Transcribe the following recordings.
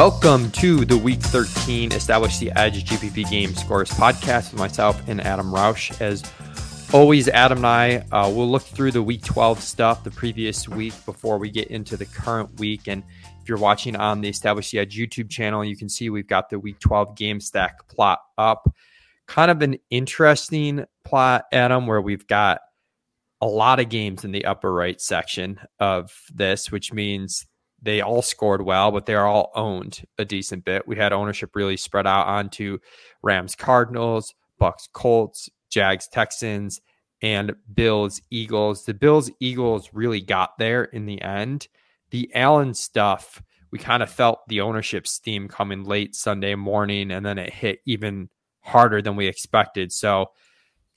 Welcome to the Week 13 Establish the Edge GPP Game Scores podcast with myself and Adam Rauch. As always, Adam and I uh, will look through the Week 12 stuff the previous week before we get into the current week. And if you're watching on the Establish the Edge YouTube channel, you can see we've got the Week 12 game stack plot up. Kind of an interesting plot, Adam, where we've got a lot of games in the upper right section of this, which means they all scored well, but they're all owned a decent bit. We had ownership really spread out onto Rams, Cardinals, Bucks, Colts, Jags, Texans, and Bills, Eagles. The Bills, Eagles really got there in the end. The Allen stuff, we kind of felt the ownership steam coming late Sunday morning, and then it hit even harder than we expected. So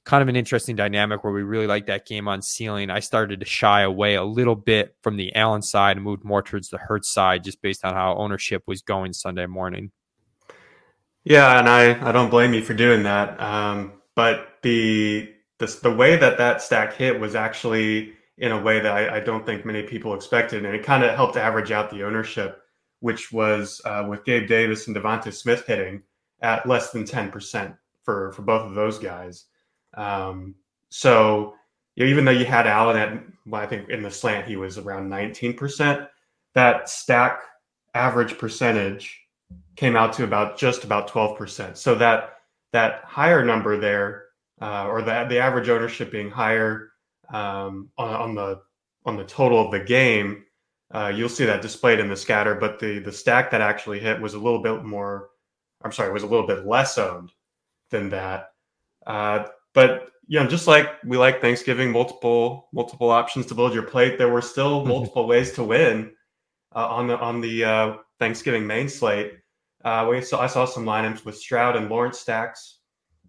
kind of an interesting dynamic where we really like that game on ceiling. I started to shy away a little bit from the Allen side and moved more towards the Hurts side just based on how ownership was going Sunday morning. Yeah, and I, I don't blame you for doing that. Um, but the, the the way that that stack hit was actually in a way that I, I don't think many people expected, and it kind of helped average out the ownership, which was uh, with Gabe Davis and DeVonta Smith hitting at less than ten percent for for both of those guys. Um, so you know, even though you had Allen at, well, I think in the slant he was around 19%, that stack average percentage came out to about just about 12%. So that that higher number there, uh, or the the average ownership being higher um, on, on the on the total of the game, uh, you'll see that displayed in the scatter. But the the stack that actually hit was a little bit more. I'm sorry, was a little bit less owned than that. Uh, but you know, just like we like Thanksgiving, multiple multiple options to build your plate. There were still mm-hmm. multiple ways to win uh, on the on the uh, Thanksgiving main slate. Uh, we saw I saw some lineups with Stroud and Lawrence stacks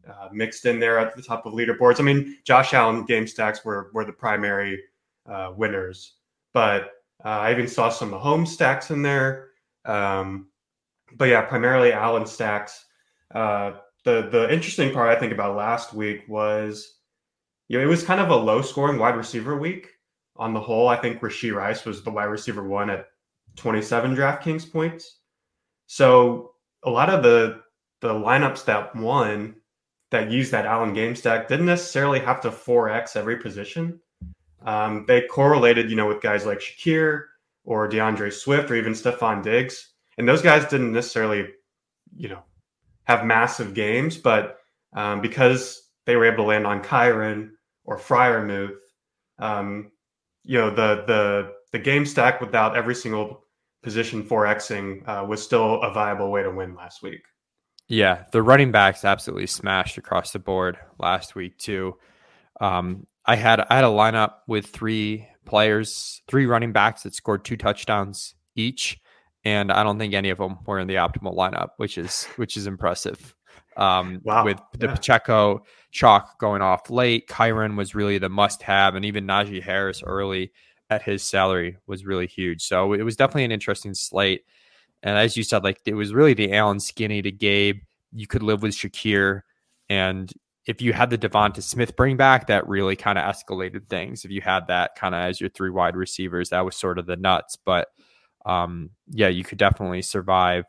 uh, mixed in there at the top of leaderboards. I mean, Josh Allen game stacks were were the primary uh, winners, but uh, I even saw some home stacks in there. Um, but yeah, primarily Allen stacks. Uh, the the interesting part I think about last week was, you know, it was kind of a low scoring wide receiver week on the whole. I think Rashee Rice was the wide receiver one at 27 DraftKings points. So a lot of the the lineups that won that used that Allen game stack didn't necessarily have to 4x every position. Um, they correlated, you know, with guys like Shakir or DeAndre Swift or even Stefon Diggs. And those guys didn't necessarily, you know, have massive games, but um, because they were able to land on Kyren or Freiermuth, um, you know, the the the game stack without every single position 4xing uh, was still a viable way to win last week. Yeah, the running backs absolutely smashed across the board last week too. Um, I had I had a lineup with three players, three running backs that scored two touchdowns each and I don't think any of them were in the optimal lineup, which is which is impressive. Um, wow. With the yeah. Pacheco chalk going off late, Kyren was really the must-have, and even Najee Harris early at his salary was really huge. So it was definitely an interesting slate. And as you said, like it was really the Allen skinny to Gabe. You could live with Shakir, and if you had the DeVonta Smith bring back, that really kind of escalated things. If you had that kind of as your three wide receivers, that was sort of the nuts. But um, yeah, you could definitely survive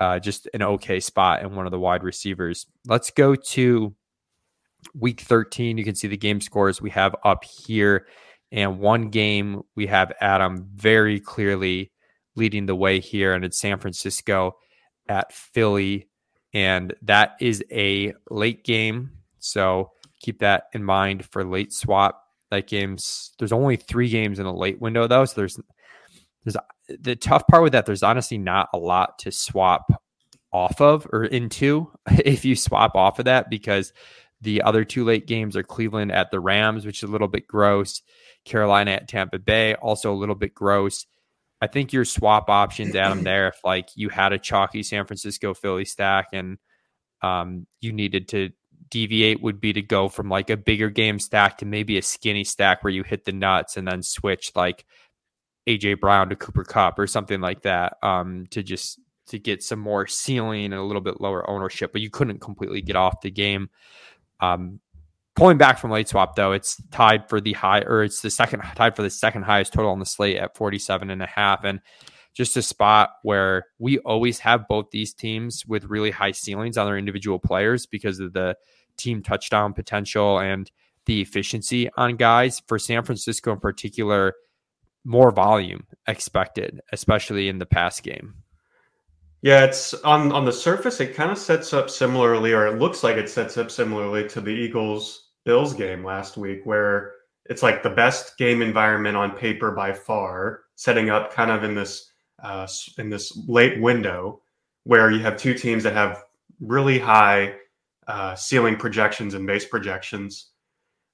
uh, just an okay spot in one of the wide receivers. Let's go to week 13. You can see the game scores we have up here. And one game we have Adam very clearly leading the way here, and it's San Francisco at Philly. And that is a late game. So keep that in mind for late swap. That game's there's only three games in a late window though, so there's there's the tough part with that, there's honestly not a lot to swap off of or into if you swap off of that because the other two late games are Cleveland at the Rams, which is a little bit gross, Carolina at Tampa Bay, also a little bit gross. I think your swap options, Adam, there, if like you had a chalky San Francisco Philly stack and um, you needed to deviate, would be to go from like a bigger game stack to maybe a skinny stack where you hit the nuts and then switch like AJ Brown to Cooper Kupp or something like that um, to just to get some more ceiling and a little bit lower ownership, but you couldn't completely get off the game. Um, pulling back from late swap though, it's tied for the high or it's the second tied for the second highest total on the slate at 47 and a half. And just a spot where we always have both these teams with really high ceilings on their individual players because of the team touchdown potential and the efficiency on guys. For San Francisco in particular, more volume expected, especially in the pass game. Yeah, it's on on the surface. It kind of sets up similarly, or it looks like it sets up similarly to the Eagles Bills game last week, where it's like the best game environment on paper by far, setting up kind of in this uh, in this late window where you have two teams that have really high uh, ceiling projections and base projections.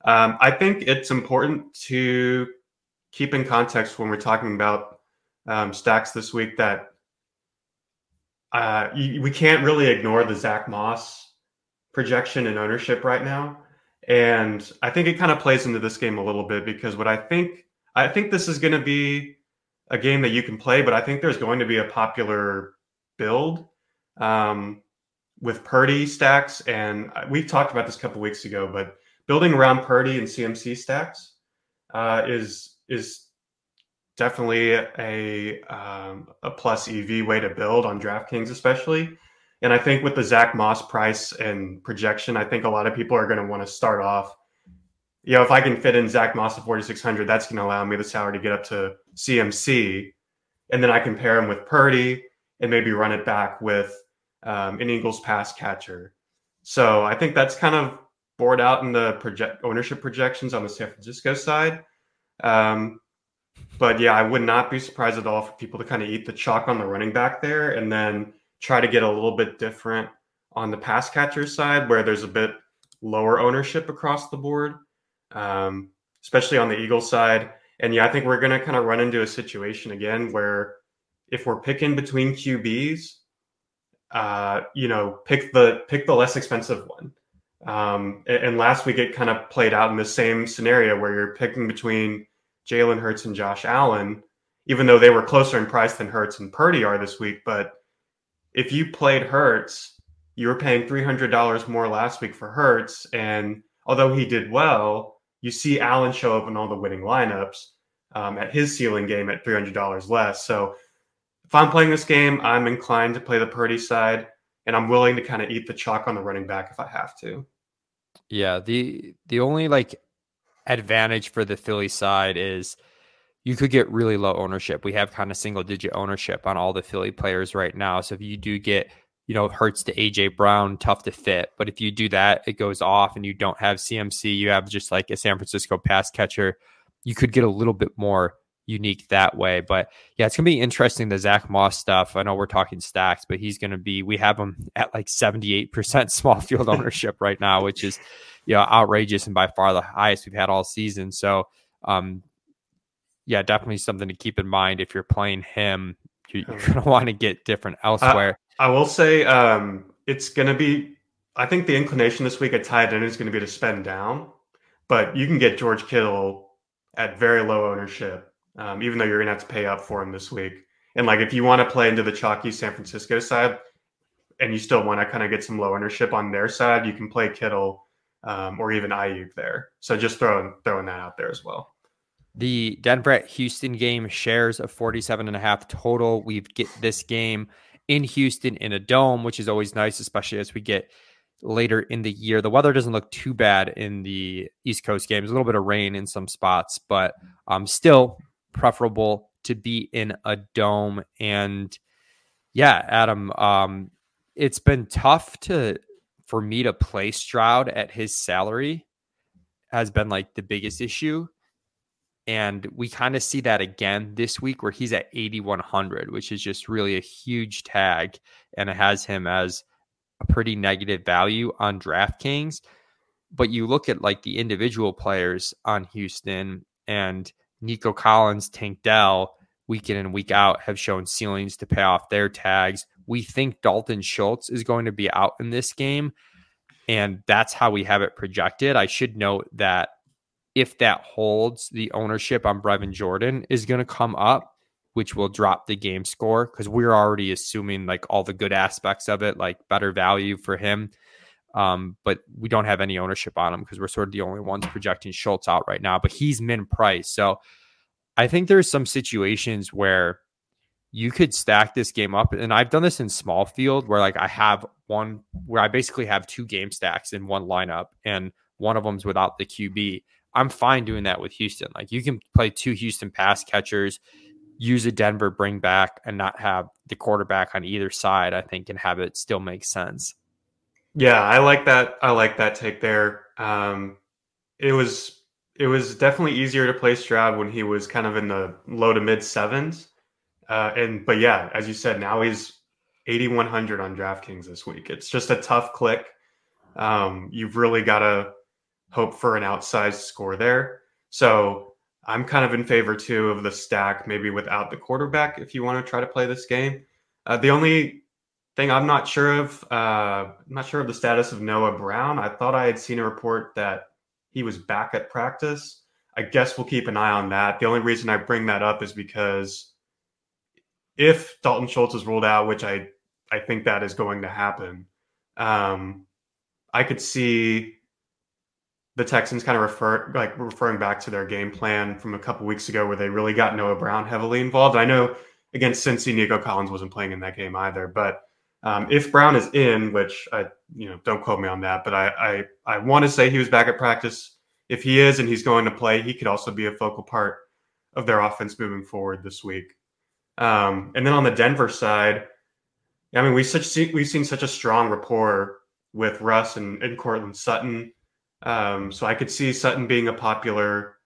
Um, I think it's important to keep in context when we're talking about um, stacks this week that uh, you, we can't really ignore the Zach Moss projection and ownership right now. And I think it kind of plays into this game a little bit because what I think I think this is going to be a game that you can play, but I think there's going to be a popular build um, with Purdy stacks, and we've talked about this a couple weeks ago. But building around Purdy and CMC stacks uh, is is definitely a um, a plus EV way to build on DraftKings, especially. And I think with the Zach Moss price and projection, I think a lot of people are going to want to start off. You know, if I can fit in Zach Moss at 4,600, that's going to allow me the salary to get up to CMC. And then I can pair him with Purdy and maybe run it back with um, an Eagles pass catcher. So I think that's kind of bored out in the project ownership projections on the San Francisco side. Um, but yeah, I would not be surprised at all for people to kind of eat the chalk on the running back there and then try to get a little bit different on the pass catcher side where there's a bit lower ownership across the board, um, especially on the Eagle side. And yeah, I think we're going to kind of run into a situation again where if we're picking between QBs, uh, you know, pick the pick the less expensive one. Um, and, and last week it kind of played out in the same scenario where you're picking between Jalen Hurts and Josh Allen, even though they were closer in price than Hurts and Purdy are this week. But if you played Hurts, you were paying $300 more last week for Hurts. And although he did well, you see Allen show up in all the winning lineups um, at his ceiling game at $300 less. So if I'm playing this game, I'm inclined to play the Purdy side, and I'm willing to kind of eat the chalk on the running back if I have to. Yeah, the the only like advantage for the Philly side is you could get really low ownership. We have kind of single digit ownership on all the Philly players right now. So if you do get, you know, Hurts to AJ Brown, tough to fit. But if you do that, it goes off and you don't have CMC, you have just like a San Francisco pass catcher, you could get a little bit more unique that way. But yeah, it's gonna be interesting the Zach Moss stuff. I know we're talking stacks, but he's gonna be we have him at like 78% small field ownership right now, which is you know outrageous and by far the highest we've had all season. So um yeah, definitely something to keep in mind if you're playing him. You're, gonna want to get different elsewhere. I, I will say um it's gonna be I think the inclination this week at tight end is going to be to spend down, but you can get George Kittle at very low ownership um, even though you're gonna have to pay up for him this week. And like if you want to play into the chalky San Francisco side, and you still want to kind of get some low ownership on their side, you can play Kittle um, or even Aiyuk there. So just throwing throwing that out there as well. The Denver at Houston game shares of 47 and a half total. We've get this game in Houston in a dome, which is always nice, especially as we get later in the year. The weather doesn't look too bad in the East Coast games. A little bit of rain in some spots, but um, still preferable to be in a dome. And yeah, Adam, um, it's been tough to for me to play Stroud at his salary has been like the biggest issue. And we kind of see that again this week where he's at 8,100, which is just really a huge tag. And it has him as a pretty negative value on DraftKings. But you look at like the individual players on Houston, and Nico Collins, Tank Dell, week in and week out, have shown ceilings to pay off their tags. We think Dalton Schultz is going to be out in this game, and that's how we have it projected. I should note that if that holds, the ownership on Brevin Jordan is going to come up, which will drop the game score because we're already assuming like all the good aspects of it, like better value for him. Um, but we don't have any ownership on him because we're sort of the only ones projecting Schultz out right now. But he's min price, so I think there's some situations where you could stack this game up. And I've done this in small field where like I have one where I basically have two game stacks in one lineup and one of them's without the QB. I'm fine doing that with Houston. Like you can play two Houston pass catchers, use a Denver bring back, and not have the quarterback on either side, I think, and have it still make sense. Yeah, I like that. I like that take there. Um, it was it was definitely easier to play Stroud when he was kind of in the low to mid sevens. Uh, and but yeah, as you said, now he's 8100 on DraftKings this week. It's just a tough click. Um, you've really got to hope for an outsized score there. So I'm kind of in favor too of the stack, maybe without the quarterback if you want to try to play this game. Uh, the only thing I'm not sure of, uh, I'm not sure of the status of Noah Brown. I thought I had seen a report that he was back at practice. I guess we'll keep an eye on that. The only reason I bring that up is because if Dalton Schultz is ruled out, which I I think that is going to happen, um, I could see the Texans kind of refer like referring back to their game plan from a couple weeks ago where they really got Noah Brown heavily involved. I know against Cincy, Nico Collins wasn't playing in that game either, but um, if Brown is in, which I you know don't quote me on that, but I I, I want to say he was back at practice. If he is and he's going to play, he could also be a focal part of their offense moving forward this week. Um, and then on the Denver side, I mean, we such we've seen such a strong rapport with Russ and, and Courtland Sutton. Um, so I could see Sutton being a popular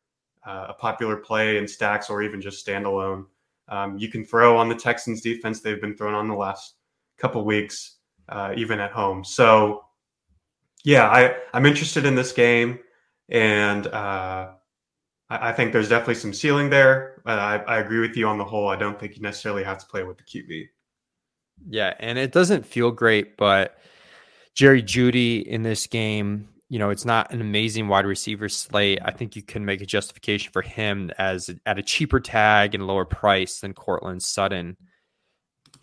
uh, a popular play in stacks or even just standalone. Um, you can throw on the Texans defense; they've been thrown on the last couple weeks, uh, even at home. So, yeah, I I'm interested in this game, and uh, I, I, think there's definitely some ceiling there. But I, I agree with you on the whole. I don't think you necessarily have to play with the QB. Yeah, and it doesn't feel great, but Jerry Jeudy in this game you know, it's not an amazing wide receiver slate. I think you can make a justification for him as at a cheaper tag and lower price than Courtland Sutton.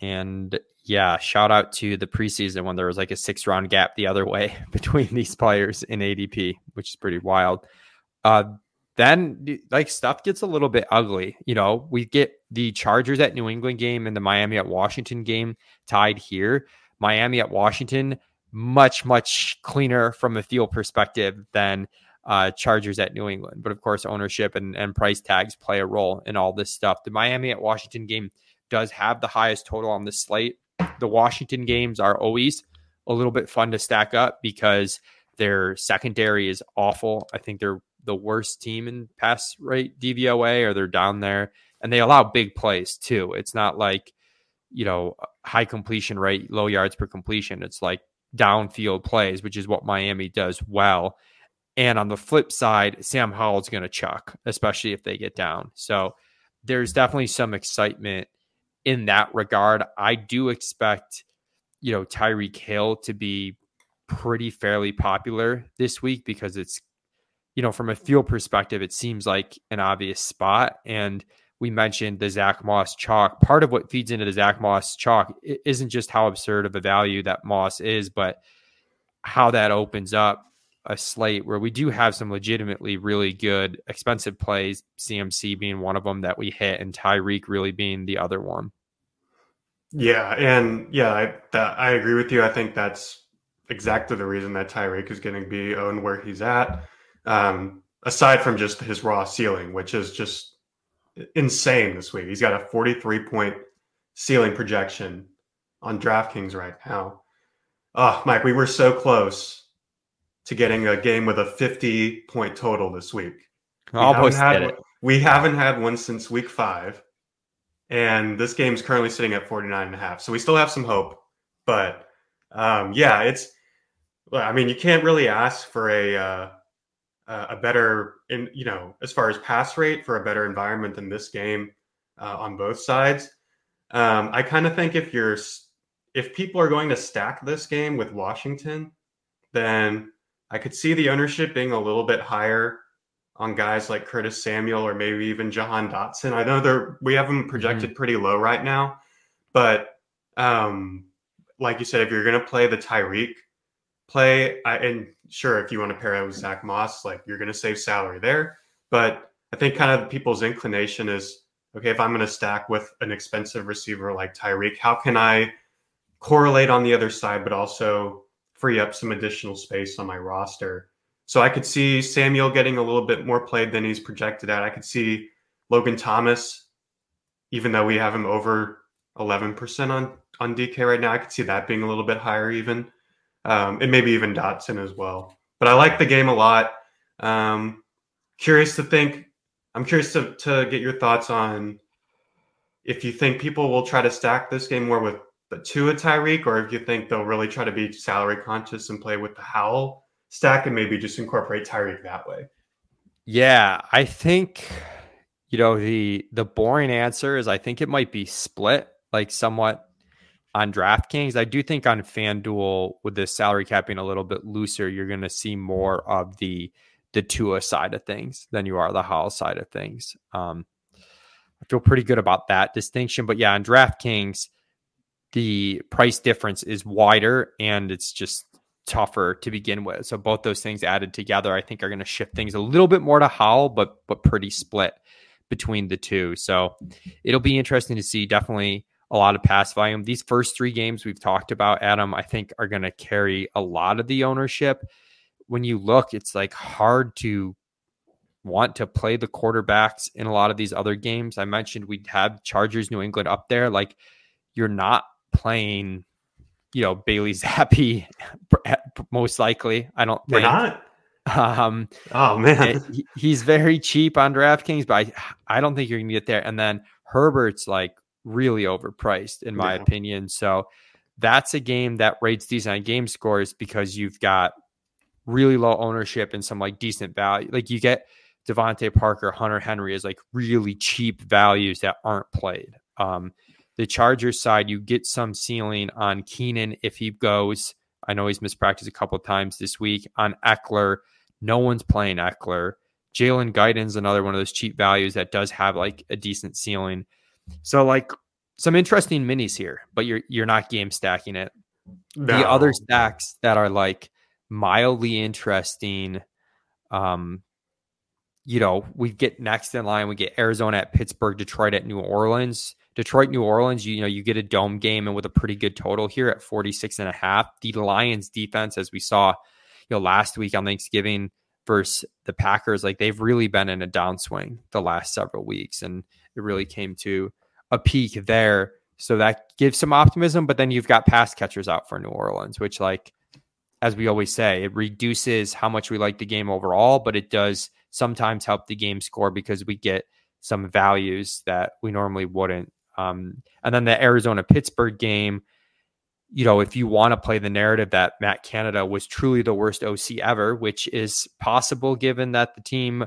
And yeah, shout out to the preseason when there was like a six round gap the other way between these players in ADP, which is pretty wild. Uh, then like stuff gets a little bit ugly. You know, we get the Chargers at New England game and the Miami at Washington game tied here. Miami at Washington much much cleaner from a field perspective than uh, Chargers at New England. But of course, ownership and, and price tags play a role in all this stuff. The Miami at Washington game does have the highest total on the slate. The Washington games are always a little bit fun to stack up because their secondary is awful. I think they're the worst team in pass rate DVOA, or they're down there, and they allow big plays too. It's not like you know high completion rate, low yards per completion. It's like downfield plays, which is what Miami does well. And on the flip side, Sam Howell's going to chuck, especially if they get down. So there's definitely some excitement in that regard. I do expect, you know, Tyreek Hill to be pretty fairly popular this week because it's, you know, from a field perspective, it seems like an obvious spot. And we mentioned the Zach Moss chalk. Part of what feeds into the Zach Moss chalk isn't just how absurd of a value that Moss is, but how that opens up a slate where we do have some legitimately really good expensive plays, CMC being one of them that we hit, and Tyreek really being the other one. Yeah, and yeah, I that, I agree with you. I think that's exactly the reason that Tyreek is getting be owned where he's at. Um, aside from just his raw ceiling, which is just insane this week. He's got a 43 point ceiling projection on DraftKings right now. Oh, Mike, we were so close to getting a game with a 50 point total this week. We Almost haven't had it. We haven't had one since week five. And this game is currently sitting at 49 and a half. So we still have some hope. But um, yeah, it's, I mean, you can't really ask for a, uh, a better in you know as far as pass rate for a better environment than this game uh, on both sides. Um, I kind of think if you're if people are going to stack this game with Washington, then I could see the ownership being a little bit higher on guys like Curtis Samuel or maybe even Jahan Dotson. I know they're we have them projected mm-hmm. pretty low right now, but um, like you said, if you're going to play the Tyreek play. I, and sure, if you want to pair it with Zach Moss, like you're going to save salary there. But I think kind of people's inclination is okay, if I'm going to stack with an expensive receiver like Tyreek, how can I correlate on the other side, but also free up some additional space on my roster? So I could see Samuel getting a little bit more played than he's projected at. I could see Logan Thomas, even though we have him over 11% on, on DK right now, I could see that being a little bit higher even. Um, and maybe even Dotson as well. But I like the game a lot. Um, curious to think I'm curious to, to get your thoughts on if you think people will try to stack this game more with the Tua Tyreek, or if you think they'll really try to be salary conscious and play with the Howell stack and maybe just incorporate Tyreek that way. Yeah, I think you know the the boring answer is I think it might be split, like somewhat on DraftKings. I do think on FanDuel with the salary cap being a little bit looser, you're going to see more of the the Tua side of things than you are the Howell side of things. Um, I feel pretty good about that distinction. But yeah, on DraftKings, the price difference is wider and it's just tougher to begin with. So both those things added together, I think, are going to shift things a little bit more to Howell, but but pretty split between the two. So it'll be interesting to see. Definitely a lot of pass volume. These first three games we've talked about, Adam, I think are going to carry a lot of the ownership when you look, it's like hard to want to play the quarterbacks in a lot of these other games. I mentioned we'd have Chargers, New England up there. Like you're not playing, you know, Bailey Zappe most likely. I don't think. We're not. Um, oh man, it, he's very cheap on DraftKings, but I, I don't think you're gonna get there. And then Herbert's like really overpriced in my yeah. opinion. So that's a game that rates these on game scores because you've got really low ownership and some like decent value. Like you get DeVante Parker, Hunter Henry is like really cheap values that aren't played. Um, the Chargers side, you get some ceiling on Keenan if he goes. I know he's mispracticed a couple times this week. On Ekeler. no one's playing Ekeler. Jalen Guyton's another one of those cheap values that does have like a decent ceiling. So like some interesting minis here, but you're you're not game stacking it. No. The other stacks that are like mildly interesting. Um, you know, we get next in line, we get Arizona at Pittsburgh, Detroit at New Orleans. Detroit, New Orleans, you, you know, you get a dome game and with a pretty good total here at 46 and a half. The Lions defense, as we saw, you know, last week on Thanksgiving versus the Packers, like they've really been in a downswing the last several weeks. And it really came to a peak there. So that gives some optimism. But then you've got pass catchers out for New Orleans, which like as we always say, it reduces how much we like the game overall, but it does sometimes help the game score because we get some values that we normally wouldn't. Um, and then the Arizona Pittsburgh game, you know, if you want to play the narrative that Matt Canada was truly the worst OC ever, which is possible given that the team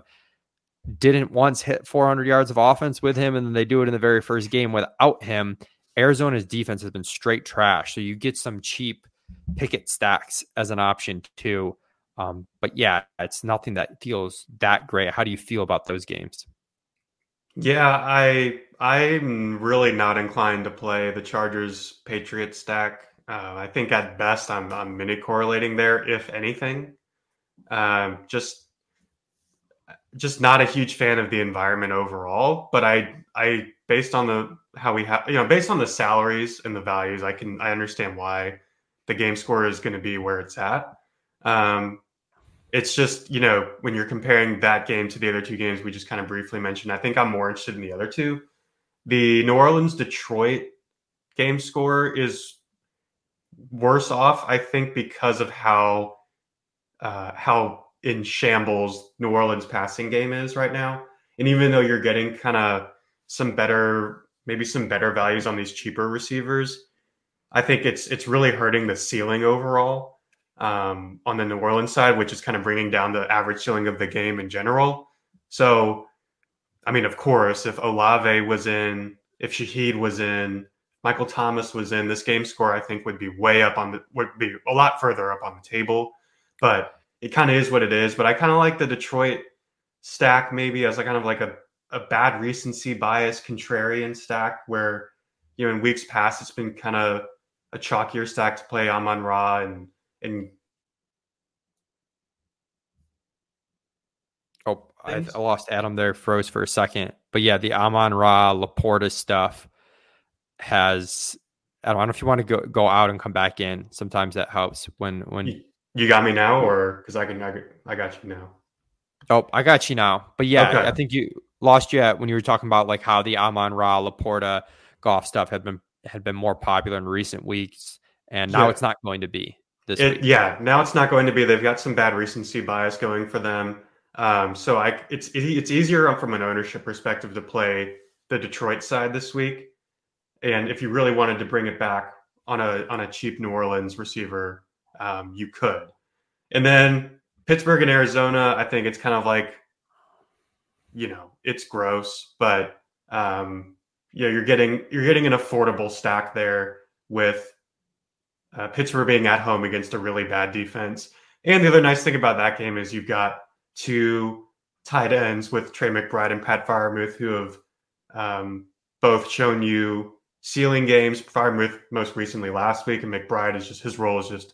didn't once hit 400 yards of offense with him, and then they do it in the very first game without him. Arizona's defense has been straight trash. So you get some cheap Pickett stacks as an option too. Um, but yeah, it's nothing that feels that great. How do you feel about those games? Yeah, I I'm really not inclined to play the Chargers Patriots stack. Uh, I think at best I'm I'm mini correlating there, if anything. Um, just just not a huge fan of the environment overall. But I I based on the how we have you know based on the salaries and the values, I can I understand why the game score is going to be where it's at. Um, it's just you know when you're comparing that game to the other two games we just kind of briefly mentioned. I think I'm more interested in the other two. The New Orleans Detroit game score is worse off, I think, because of how uh, how in shambles New Orleans passing game is right now. And even though you're getting kind of some better, maybe some better values on these cheaper receivers, I think it's it's really hurting the ceiling overall um, on the New Orleans side, which is kind of bringing down the average ceiling of the game in general. So, I mean, of course, if Olave was in, if Shaheed was in, Michael Thomas was in, this game score I think would be way up on the would be a lot further up on the table. But it kind of is what it is. But I kind of like the Detroit stack maybe as a kind of like a, a bad recency bias contrarian stack where you know in weeks past it's been kind of a chalkier stack to play Amon Ra and and Oh, I, I, lost Adam there, froze for a second. but yeah, the Amon Ra LaPorta stuff has. I don't know if you want to go go out and come back in. Sometimes that helps when when you got me now, or because I can I, I got you now. Oh, I got you now. But yeah, okay. I think you lost you yet when you were talking about like how the Amon Ra LaPorta Goff stuff had been had been more popular in recent weeks, and now yeah. it's not going to be this it, Yeah, now it's not going to be. They've got some bad recency bias going for them. Um, so I it's it's easier from an ownership perspective to play the Detroit side this week. And if you really wanted to bring it back on a on a cheap New Orleans receiver, um, you could. And then Pittsburgh and Arizona, I think it's kind of like, you know, it's gross, but um, yeah, you're getting you're getting an affordable stack there with uh, Pittsburgh being at home against a really bad defense. And the other nice thing about that game is you've got two tight ends with Trey McBride and Pat Freiermuth who have um, both shown you ceiling games. Freiermuth most recently last week, and McBride is just his role is just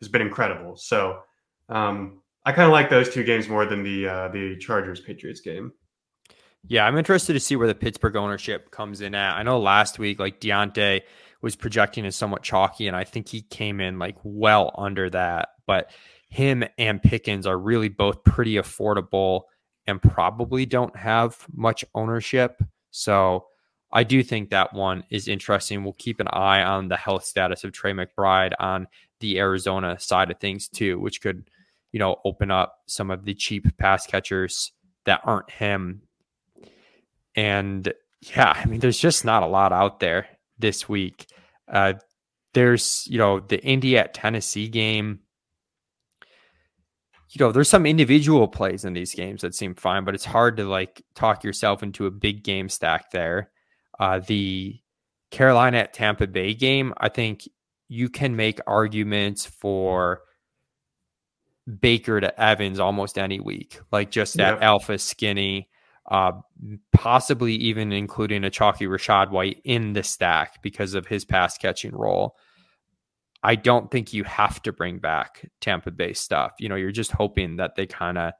has been incredible. So um, I kind of like those two games more than the uh, the Chargers Patriots game. Yeah, I'm interested to see where the Pittsburgh ownership comes in at. I know last week, like Diontae was projecting as somewhat chalky, and I think he came in like well under that. But him and Pickens are really both pretty affordable and probably don't have much ownership. So I do think that one is interesting. We'll keep an eye on the health status of Trey McBride on the Arizona side of things too, which could, you know, open up some of the cheap pass catchers that aren't him. And yeah, I mean, there's just not a lot out there this week. Uh, there's, you know, the Indy at Tennessee game. You know, there's some individual plays in these games that seem fine, but it's hard to like talk yourself into a big game stack there. Uh, the Carolina at Tampa Bay game, I think you can make arguments for Baker to Evans almost any week, like just that yep. alpha skinny, uh, possibly even including a chalky Rachaad White in the stack because of his pass catching role. I don't think you have to bring back Tampa Bay stuff. You know, you're just hoping that they kind of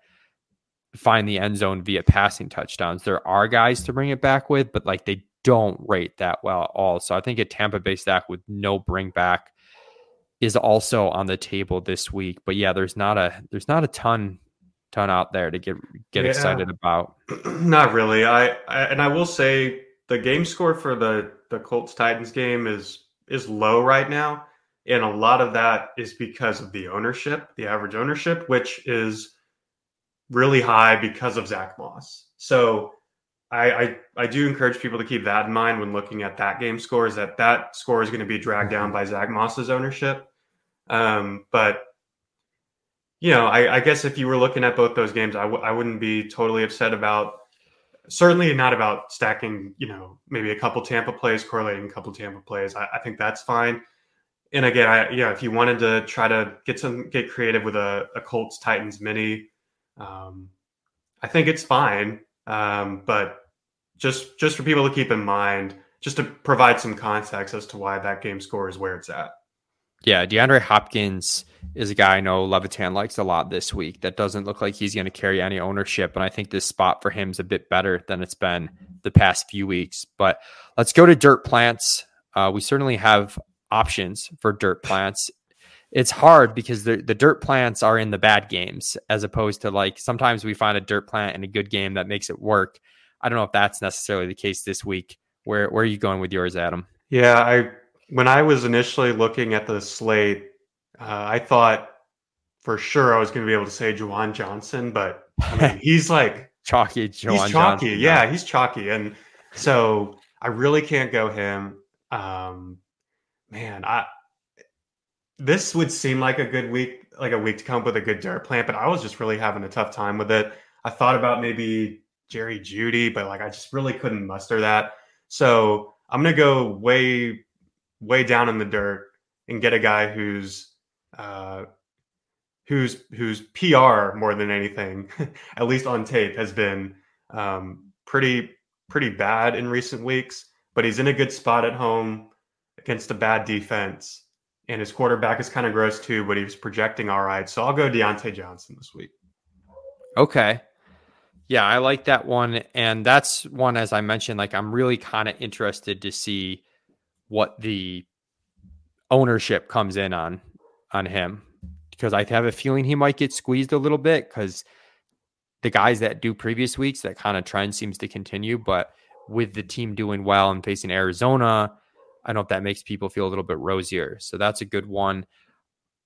find the end zone via passing touchdowns. There are guys to bring it back with, but like they don't rate that well at all. So I think a Tampa Bay stack with no bring back is also on the table this week. But yeah, there's not a there's not a ton ton out there to get get yeah. excited about. Not really. I, I and I will say the game score for the the Colts Titans game is is low right now, and a lot of that is because of the ownership, the average ownership, which is really high because of Zach Moss. So I, I, I do encourage people to keep that in mind when looking at that game score. Is that that score is going to be dragged down mm-hmm. by Zach Moss's ownership. Um, but you know, I, I, guess if you were looking at both those games, I w- I wouldn't be totally upset about. Certainly not about stacking. You know, maybe a couple Tampa plays, correlating a couple Tampa plays. I, I think that's fine. And again, I yeah, if you wanted to try to get some get creative with a, a Colts Titans mini, um, I think it's fine. Um, but just just for people to keep in mind, just to provide some context as to why that game score is where it's at. Yeah, DeAndre Hopkins is a guy I know Levitan likes a lot this week. That doesn't look like he's going to carry any ownership, and I think this spot for him is a bit better than it's been the past few weeks. But let's go to dirt plants. Uh, we certainly have options for dirt plants. It's hard because the, the dirt plants are in the bad games, as opposed to like sometimes we find a dirt plant in a good game that makes it work. I don't know if that's necessarily the case this week. Where where are you going with yours, Adam? Yeah, I when I was initially looking at the slate, uh, I thought for sure I was going to be able to say Juwan Johnson, but I mean, he's like chalky. Juwan he's chalky. Johnson, yeah, he's chalky, and so I really can't go him. Um, man, I this would seem like a good week, like a week to come up with a good dirt plant, but I was just really having a tough time with it. I thought about maybe Jerry Jeudy, but like I just really couldn't muster that. So I'm gonna go way, way down in the dirt and get a guy who's uh, who's whose PR more than anything, at least on tape, has been um, pretty pretty bad in recent weeks. But he's in a good spot at home against a bad defense, and his quarterback is kind of gross too. But he's projecting all right, so I'll go Diontae Johnson this week. Okay, Yeah, I like that one. And that's one, as I mentioned, like I'm really kind of interested to see what the ownership comes in on on him because I have a feeling he might get squeezed a little bit because the guys that do previous weeks, that kind of trend seems to continue. But with the team doing well and facing Arizona, I don't know if that makes people feel a little bit rosier. So that's a good one.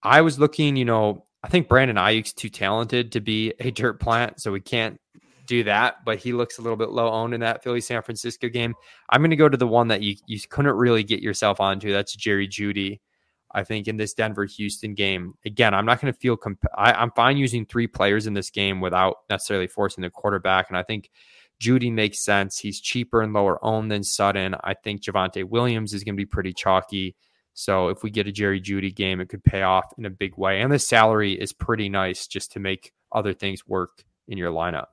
I was looking, you know, I think Brandon Aiyuk's too talented to be a dirt plant, so we can't do that. But he looks a little bit low owned in that Philly San Francisco game. I'm going to go to the one that you you couldn't really get yourself onto. That's Jerry Jeudy. I think in this Denver Houston game, again, I'm not going to feel. Comp- I, I'm fine using three players in this game without necessarily forcing the quarterback, and I think Jeudy makes sense. He's cheaper and lower owned than Sutton. I think Javonte Williams is going to be pretty chalky. So if we get a Jerry Jeudy game, it could pay off in a big way. And the salary is pretty nice just to make other things work in your lineup.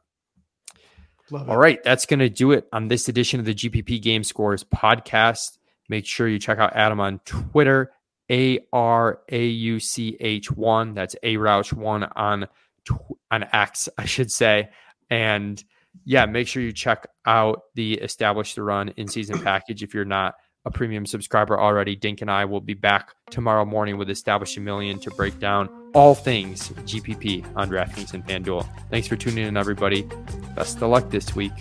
All right, that's going to do it on this edition of the GPP Game Scores podcast. Make sure you check out Adam on Twitter, A R A U C H 1. That's A Rauch 1 on, on X, I should say. And yeah, make sure you check out the Establish the Run in season package if you're not a premium subscriber already. Dink and I will be back tomorrow morning with Establish a Million to break down all things GPP on DraftKings and FanDuel. Thanks for tuning in, everybody. Best of luck this week.